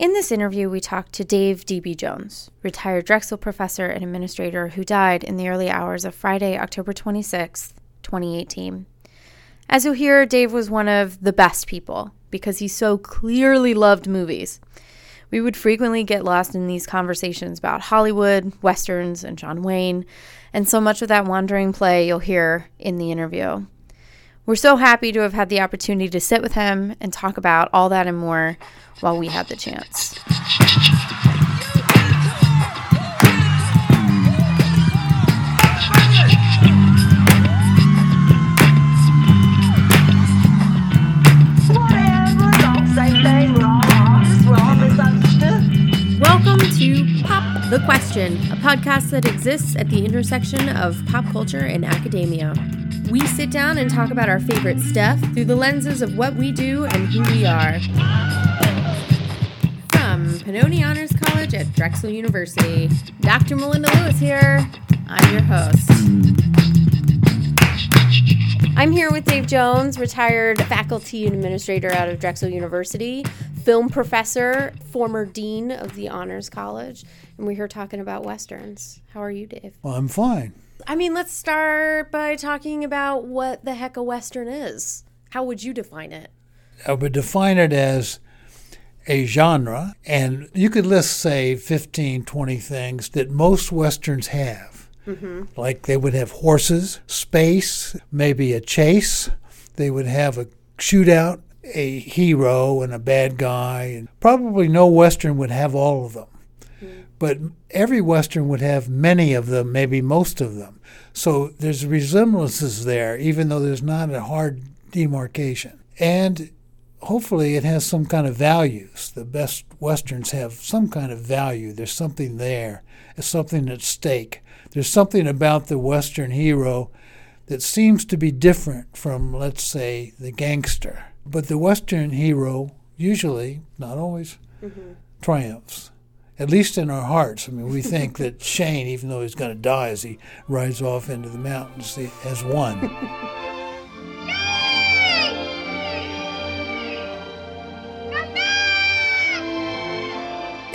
In this interview, we talked to Dave D.B. Jones, retired Drexel professor and administrator who died in the early hours of Friday, October 26, 2018. As you'll hear, Dave was one of the best people because he so clearly loved movies. We would frequently get lost in these conversations about Hollywood, westerns, and John Wayne, and so much of that wandering play you'll hear in the interview. We're so happy to have had the opportunity to sit with him and talk about all that and more while we had the chance. Welcome to Pop the Question, a podcast that exists at the intersection of pop culture and academia. We sit down and talk about our favorite stuff through the lenses of what we do and who we are. From Pennoni Honors College at Drexel University, Dr. Melinda Lewis here. I'm your host. I'm here with Dave Jones, retired faculty and administrator out of Drexel University, film professor, former dean of the Honors College, and we're here talking about Westerns. How are you, Dave? Well, I'm fine. I mean, let's start by talking about what the heck a Western is. How would you define it? I would define it as a genre, and you could list, say, 15, 20 things that most Westerns have. Mm-hmm. Like they would have horses, space, maybe a chase, they would have a shootout, a hero, and a bad guy. And probably no Western would have all of them. But every Western would have many of them, maybe most of them. So there's resemblances there, even though there's not a hard demarcation. And hopefully it has some kind of values. The best Westerns have some kind of value. There's something there, there's something at stake. There's something about the Western hero that seems to be different from, let's say, the gangster. But the Western hero usually, not always, mm-hmm. triumphs. At least in our hearts. I mean, we think that Shane, even though he's going to die as he rides off into the mountains, he has won.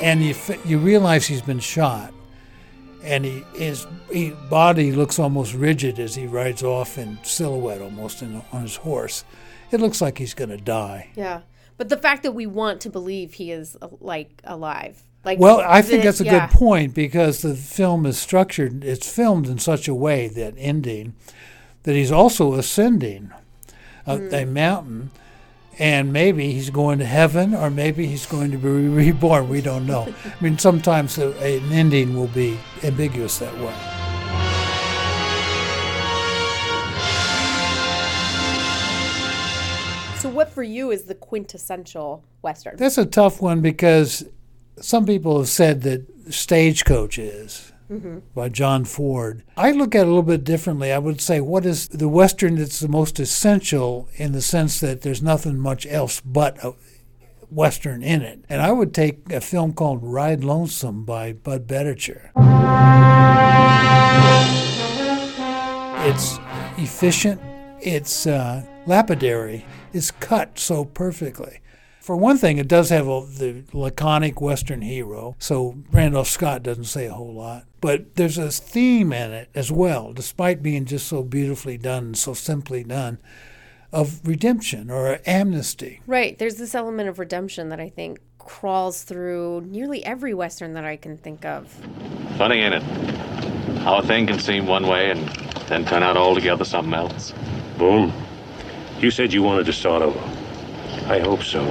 and you you realize he's been shot, and he his he, body looks almost rigid as he rides off in silhouette, almost in, on his horse. It looks like he's going to die. Yeah. But the fact that we want to believe he is uh, like alive. Like Well, I think that's a yeah. good point because the film is structured. It's filmed in such a way that ending that he's also ascending a, Hmm. a mountain, and maybe he's going to heaven, or maybe he's going to be reborn. We don't know. I mean, sometimes an ending will be ambiguous that way. So what for you is the quintessential western? That's a tough one because some people have said that Stagecoach is by John Ford. I look at it a little bit differently. I would say, what is the Western that's the most essential in the sense that there's nothing much else but a Western in it? And I would take a film called Ride Lonesome by Budd Boetticher. It's efficient, it's uh, lapidary, it's cut so perfectly. For one thing, it does have a, the laconic Western hero, so Randolph Scott doesn't say a whole lot. But there's a theme in it as well, despite being just so beautifully done and so simply done, of redemption or amnesty. Right. There's this element of redemption that I think crawls through nearly every western that I can think of. Funny, ain't it? How a thing can seem one way and then turn out altogether something else. Boom. You said you wanted to start over. I hope so.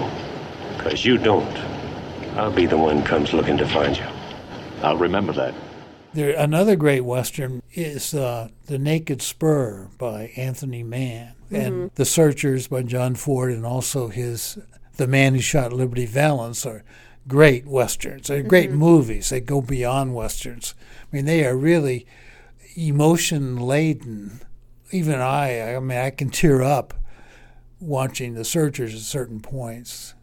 Because you don't. I'll be the one comes looking to find you. I'll remember that. There, another great Western is uh, The Naked Spur by Anthony Mann, and The Searchers by John Ford, and also his The Man Who Shot Liberty Valance are great Westerns. They're great movies. They go beyond Westerns. I mean, they are really emotion laden. Even I, I mean, I can tear up watching The Searchers at certain points.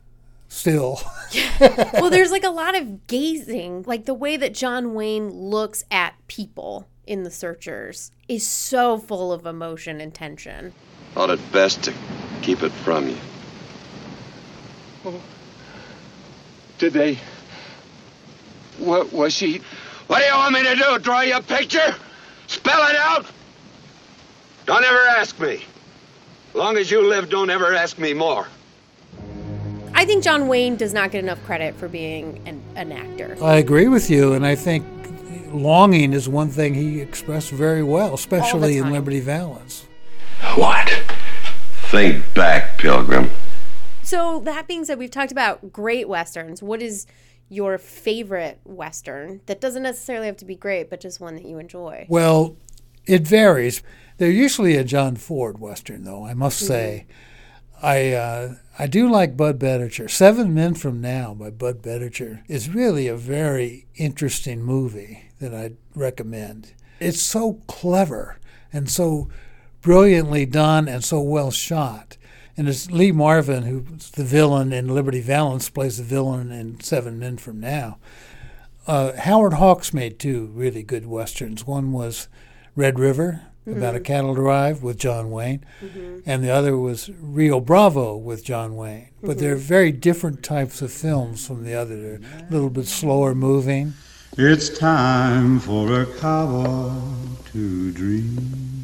Still. well, there's like a lot of gazing, like the way that John Wayne looks at people in The Searchers is so full of emotion and tension. Thought it best to keep it from you. Did they? What was she? What do you want me to do? Draw you a picture? Spell it out? Don't ever ask me. Long as you live, don't ever ask me more. I think John Wayne does not get enough credit for being an, an actor. I agree with you, and I think longing is one thing he expressed very well, especially in. Liberty Valance. What? Think back, Pilgrim. So that being said, we've talked about great westerns. What is your favorite western that doesn't necessarily have to be great, but just one that you enjoy? Well, it varies. They're usually a John Ford Western, though, I must hmm. say. I uh, I do like Budd Boetticher. Seven Men from Now by Budd Boetticher is really a very interesting movie that I'd recommend. It's so clever and so brilliantly done and so well shot. And it's Lee Marvin, who's the villain in Liberty Valance, plays the villain in Seven Men from Now. Uh, Howard Hawks made two really good westerns. One was Red River, about a mm-hmm. cattle drive with John Wayne, mm-hmm. and the other was Rio Bravo with John Wayne. But they're mm-hmm. very different types of films from the other. They're a little bit slower moving. It's time for a cowboy to dream.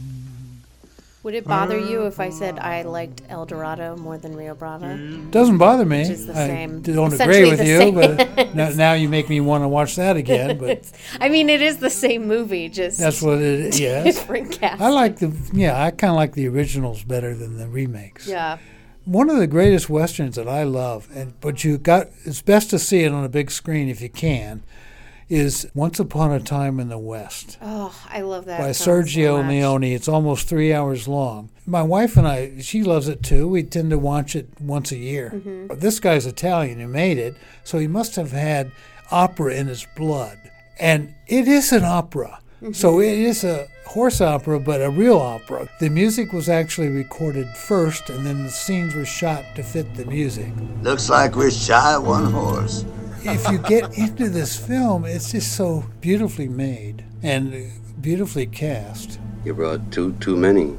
Would it bother you if I said I um, liked El Dorado more than Rio Bravo? Doesn't bother me. Which is the I don't agree with you, same. but now, now you make me want to watch that again. But I mean, it is the same movie, just that's what it is. Yes. different cast. I like the yeah. I kind of like the originals better than the remakes. Yeah. One of the greatest westerns that I love, and but you got it's best to see it on a big screen if you can, is Once Upon a Time in the West Oh, I love that. by film so Sergio much. Leone. It's almost three hours long. My wife and I, she loves it too. We tend to watch it once a year. Mm-hmm. But This guy's Italian who made it, so he must have had opera in his blood. And it is an opera. Mm-hmm. So it is a horse opera, but a real opera. The music was actually recorded first, and then the scenes were shot to fit the music. Looks like we're shy of one horse. If you get into this film, it's just so beautifully made and beautifully cast. You brought two too many.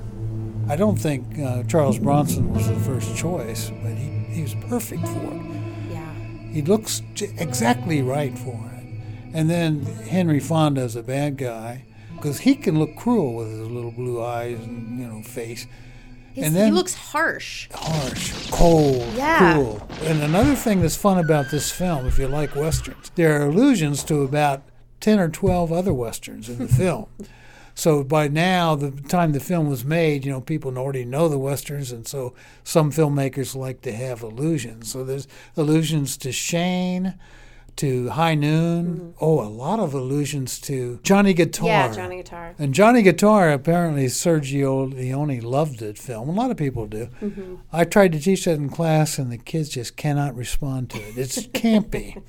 I don't think uh, Charles Bronson was the first choice, but he, he was perfect for it. Yeah. He looks j- exactly right for it. And then Henry Fonda is a bad guy because he can look cruel with his little blue eyes and you know face. His, And then- he looks harsh. harsh, cold, Yeah. cruel. And another thing that's fun about this film, if you like westerns, there are allusions to about 10 or 12 other westerns in the film. So by now, the time the film was made, you know, people already know the westerns, and so some filmmakers like to have allusions. So there's allusions to Shane, to High Noon. Mm-hmm. Oh, a lot of allusions to Johnny Guitar. Yeah, Johnny Guitar. And Johnny Guitar, apparently Sergio Leone loved that film. A lot of people do. Mm-hmm. I tried to teach that in class, and the kids just cannot respond to it. It's campy.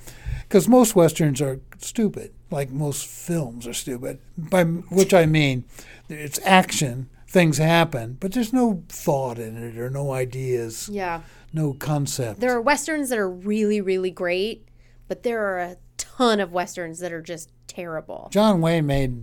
Because most westerns are stupid, like most films are stupid. By which I mean, it's action, things happen, but there's no thought in it or no ideas, Yeah. no concept. There are westerns that are really, really great, but there are a ton of westerns that are just terrible. John Wayne made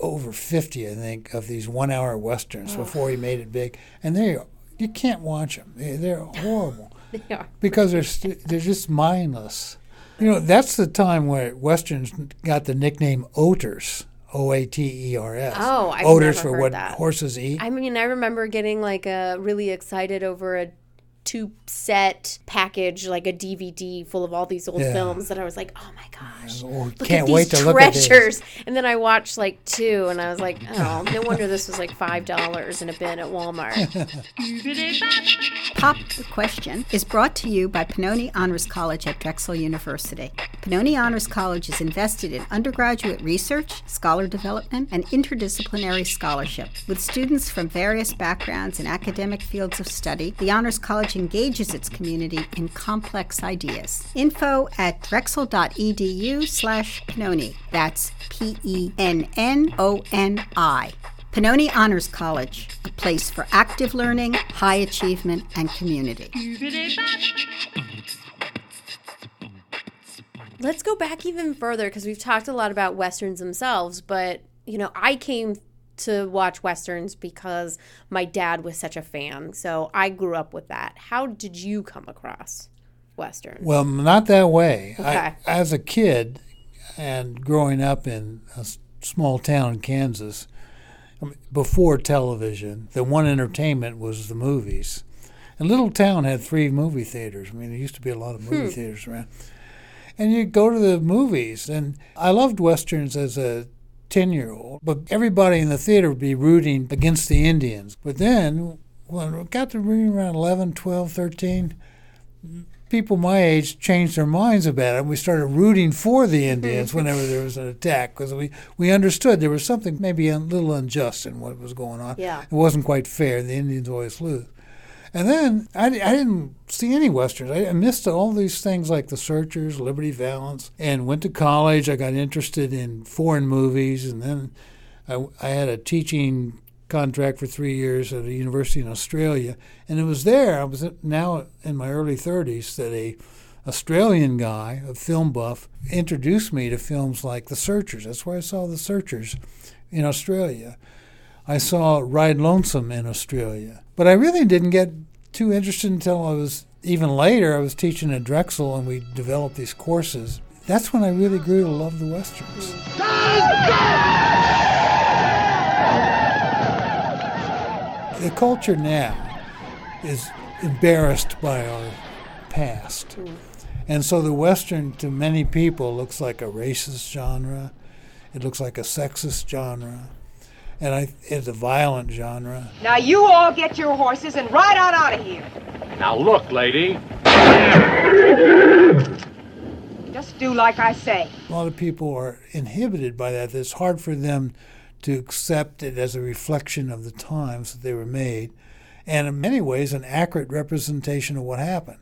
over 50, I think, of these one hour westerns before he made it big. And they you can't watch them. They, they're horrible They are. because they're, st- they're just mindless. You know, that's the time where westerns got the nickname Oaters. O A T E R S. Oh, I've never for heard what that. horses eat. I mean, I remember getting like a really excited over a two set package, like a DVD full of all these old Yeah. films that I was like, oh my gosh. Oh, Look can't at these wait to look at this. treasures. And then I watched like two and I was like, oh, no wonder this was like $5 in a bin at Walmart. Pop the Question is brought to you by Pennoni Honors College at Drexel University. Pennoni Honors College is invested in undergraduate research, scholar development, and interdisciplinary scholarship. With students from various backgrounds and academic fields of study, the Honors College engages its community in complex ideas. Info at drexel.edu slash Pennoni. That's P-E-N-N-O-N-I. Pennoni Honors College, a place for active learning, high achievement, and community. Let's go back even further because we've talked a lot about westerns themselves, but you know, I came to watch westerns because my dad was such a fan. So I grew up with that. How did you come across westerns. Well, not that way. Okay. I, as a kid and growing up in a small town in Kansas, before television, the one entertainment was the movies. And little town had three movie theaters. I mean, there used to be a lot of movie Hmm. theaters around. And you go to the movies, and I loved westerns as a 10 year old, but everybody in the theater would be rooting against the Indians. But then, when it got to being around 11, 12, 13, people my age changed their minds about it. and We started rooting for the Indians whenever there was an attack because we, we understood there was something maybe a little unjust in what was going on. Yeah. It wasn't quite fair. The Indians always lose. And then I, I didn't see any westerns. I, I missed all these things like The Searchers, Liberty Valance, and went to college. I got interested in foreign movies, and then I, I had a teaching contract for three years at a university in Australia. And it was there, I was now in my early 30s, that a Australian guy, a film buff, introduced me to films like The Searchers. That's where I saw The Searchers in Australia. I saw Ride Lonesome in Australia. But I really didn't get too interested until I was even later. I was teaching at Drexel and we developed these courses. That's when I really grew to love the Westerns. The culture now is embarrassed by our past. Mm. And so the Western, to many people, looks like a racist genre. It looks like a sexist genre. And I, it's a violent genre. Now you all get your horses and ride on out of here. Now look, lady. Just do like I say. A lot of people are inhibited by that. It's hard for them to accept it as a reflection of the times that they were made, and in many ways, an accurate representation of what happened.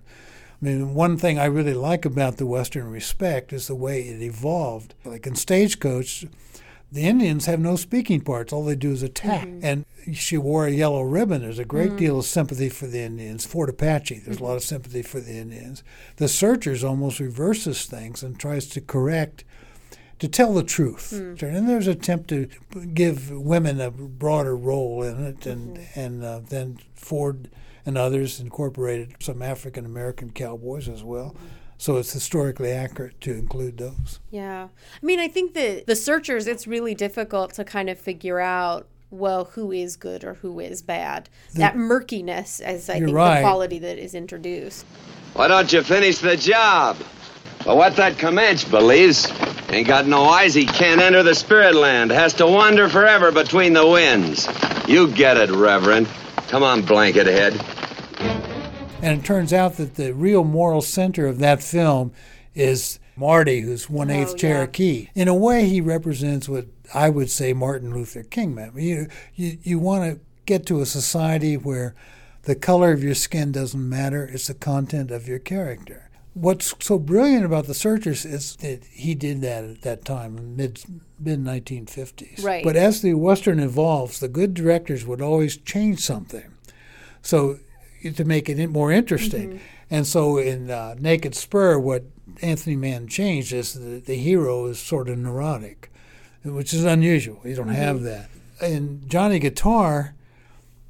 I mean, one thing I really like about the Western respect is the way it evolved. Like in Stagecoach, the Indians have no speaking parts. All they do is attack. Mm-hmm. And she wore a yellow ribbon. There's a great Mm. deal of sympathy for the Indians. Fort Apache, there's a mm-hmm. lot of sympathy for the Indians. The Searchers almost reverses things and tries to correct, to tell the truth. Mm. And there's an attempt to give women a broader role in it. And, mm-hmm. and uh, then Ford and others incorporated some African American cowboys as well. So it's historically accurate to include those. Yeah. I mean, I think that the searchers, it's really difficult to kind of figure out, well, who is good or who is bad. that murkiness is, I think, right. the quality that is introduced. Why don't you finish the job? But what that Comanche believes, ain't got no eyes, he can't enter the spirit land, has to wander forever between the winds. You get it, Reverend. Come on, blanket head. And it turns out that the real moral center of that film is Marty, who's one eighth Oh, yeah. Cherokee. In a way, he represents what I would say Martin Luther King meant. You you, you want to get to a society where the color of your skin doesn't matter; it's the content of your character. What's so brilliant about the Searchers is that he did that at that time, mid mid 1950s. Right. But as the Western evolves, the good directors would always change something. So to make it more interesting. Mm-hmm. And so in uh, Naked Spur, what Anthony Mann changed is the, the hero is sort of neurotic, which is unusual. You don't have mm-hmm. that. In Johnny Guitar,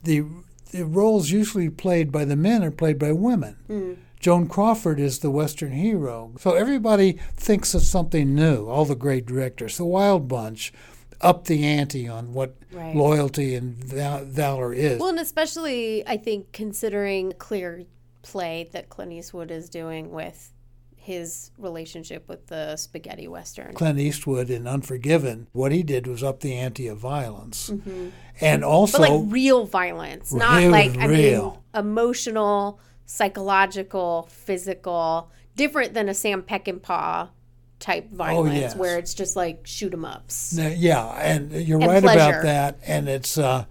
the the roles usually played by the men are played by women. Mm. Joan Crawford is the Western hero. So everybody thinks of something new, all the great directors. The Wild Bunch up the ante on what Right. loyalty and val- valor is. Well, and especially, I think, considering clear play that Clint Eastwood is doing with his relationship with the spaghetti western. Clint Eastwood in Unforgiven, what he did was up the ante of violence. And also, Mm-hmm. but like real violence, not Real, like I mean real. emotional, psychological, physical, different than a Sam Peckinpah type violence Oh, yes. where it's just like shoot 'em ups. Uh, yeah, and you're And right pleasure. about that. And it's uh,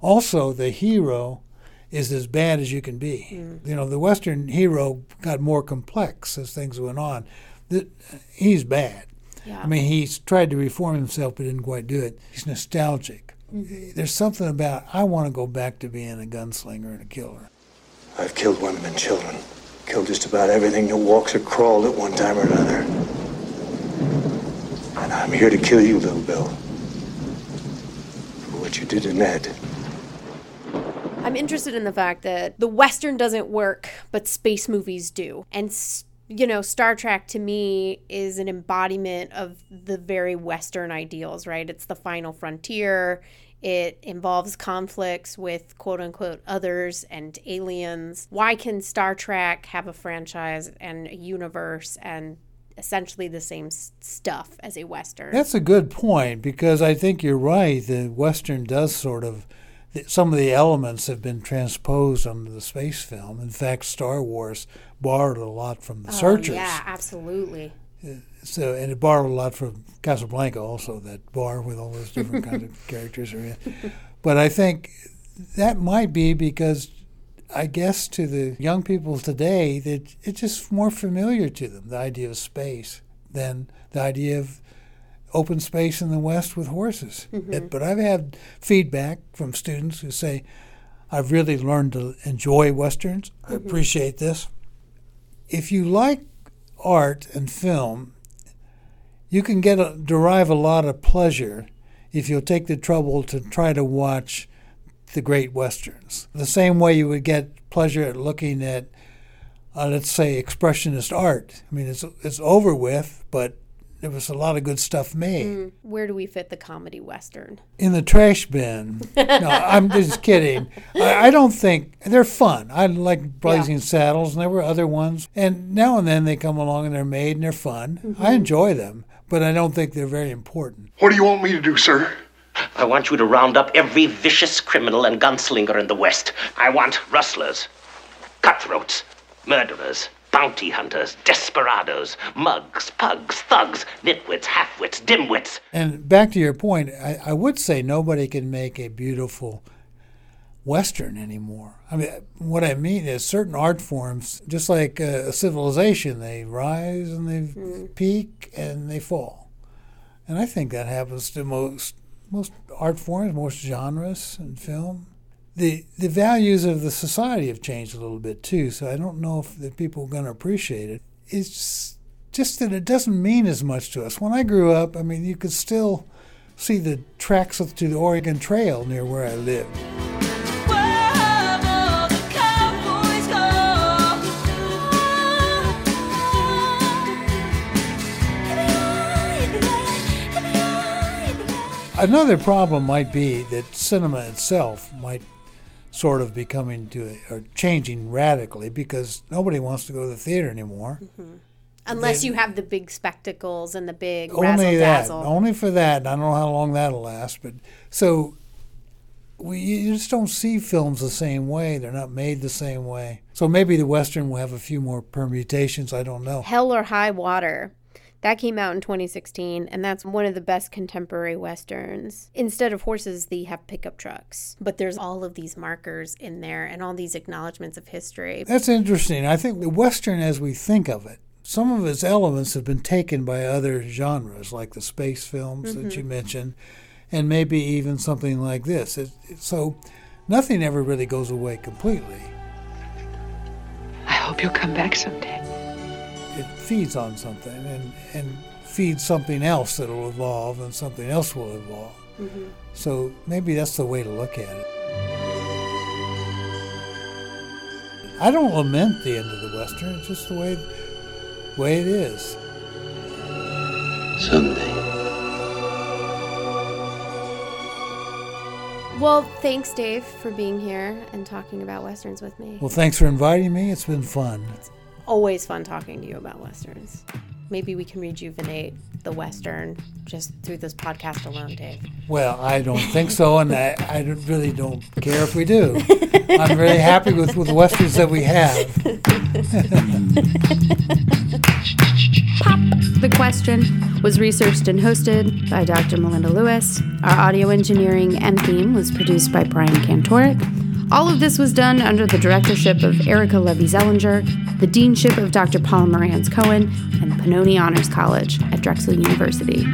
also the hero is as bad as you can be. Mm. You know, the Western hero got more complex as things went on. The, he's bad. Yeah. I mean, he's tried to reform himself, but didn't quite do it. He's nostalgic. Mm-hmm. There's something about I want to go back to being a gunslinger and a killer. I've killed women and children. Killed just about everything that walks or crawled at one time or another. I'm here to kill you, little Bill. For what you did to Ned. I'm interested in the fact that the Western doesn't work, but space movies do. And, you know, Star Trek to me is an embodiment of the very Western ideals, right? It's the final frontier. It involves conflicts with quote unquote others and aliens. Why can Star Trek have a franchise and a universe and essentially the same stuff as a Western? That's a good point because I think you're right. The Western does sort of, some of the elements have been transposed onto the space film. In fact, Star Wars borrowed a lot from the Oh, Searchers. yeah, absolutely. Uh, so, and it borrowed a lot from Casablanca, also that bar with all those different kinds of characters are in. But I think that might be because I guess to the young people today that it's just more familiar to them the idea of space than the idea of open space in the West with horses. Mhm. But I've had feedback from students who say, "I've really learned to enjoy westerns. I Mhm. appreciate this." If you like art and film, you can get a, derive a lot of pleasure if you'll take the trouble to try to watch the great westerns. The same way you would get pleasure at looking at, uh, let's say, expressionist art. I mean, it's it's over with, but there was a lot of good stuff made. Mm, where do we fit the comedy Western? In the trash bin. no, I'm just kidding. I, I don't think they're fun. I like Blazing Saddles, and there were other ones. And now and then they come along and they're made and they're fun. I Mhm. enjoy them, but I don't think they're very important. What do you want me to do, sir? I want you to round up every vicious criminal and gunslinger in the West. I want rustlers, cutthroats, murderers, bounty hunters, desperados, mugs, pugs, thugs, nitwits, halfwits, dimwits. And back to your point, I, I would say nobody can make a beautiful Western anymore. I mean, what I mean is certain art forms, just like uh, a civilization, they rise and they peak and they fall. And I think that happens to most most art forms, most genres in film. The the values of the society have changed a little bit too, so I don't know if the people are going to appreciate it. It's just, that it doesn't mean as much to us. When I grew up, I mean, you could still see the tracks to the Oregon Trail near where I lived. Another problem might be that cinema itself might sort of be coming to or changing radically because nobody wants to go to the theater anymore. Mm-hmm. Unless They- you have the big spectacles and the big only that, dazzle. only for that. I don't know how long that'll last, but so we you just don't see films the same way. They're not made the same way. So maybe the western will have a few more permutations. I don't know. Hell or High Water. That came out in 2016, and that's one of the best contemporary westerns. Instead of horses, they have pickup trucks. But there's all of these markers in there and all these acknowledgments of history. That's interesting. I think the western, as we think of it, some of its elements have been taken by other genres, like the space films that Mhm. you mentioned, and maybe even something like this. It, it- so nothing ever really goes away completely. I hope you'll come back someday. It feeds on something and, and feeds something else that'll evolve, and something else will evolve. Mm-hmm. So maybe that's the way to look at it. I don't lament the end of the western. It's just the way way it is. Someday. Well, thanks, Dave, for being here and talking about westerns with me. Well, thanks for inviting me. It's been fun. Always fun talking to you about westerns. Maybe we can rejuvenate the western just through this podcast alone, Dave. Well, I don't think so, and I, I don't- really don't care if we do. I'm very happy with, with the westerns that we have. The Question was researched and hosted by Dr. Melinda Lewis. Our audio engineering and theme was produced by Brian Kantorek. All of this was done under the directorship of Erica Levy Zellinger, the deanship of Dr. Paula Marantz Cohen, and Pennoni Honors College at Drexel University.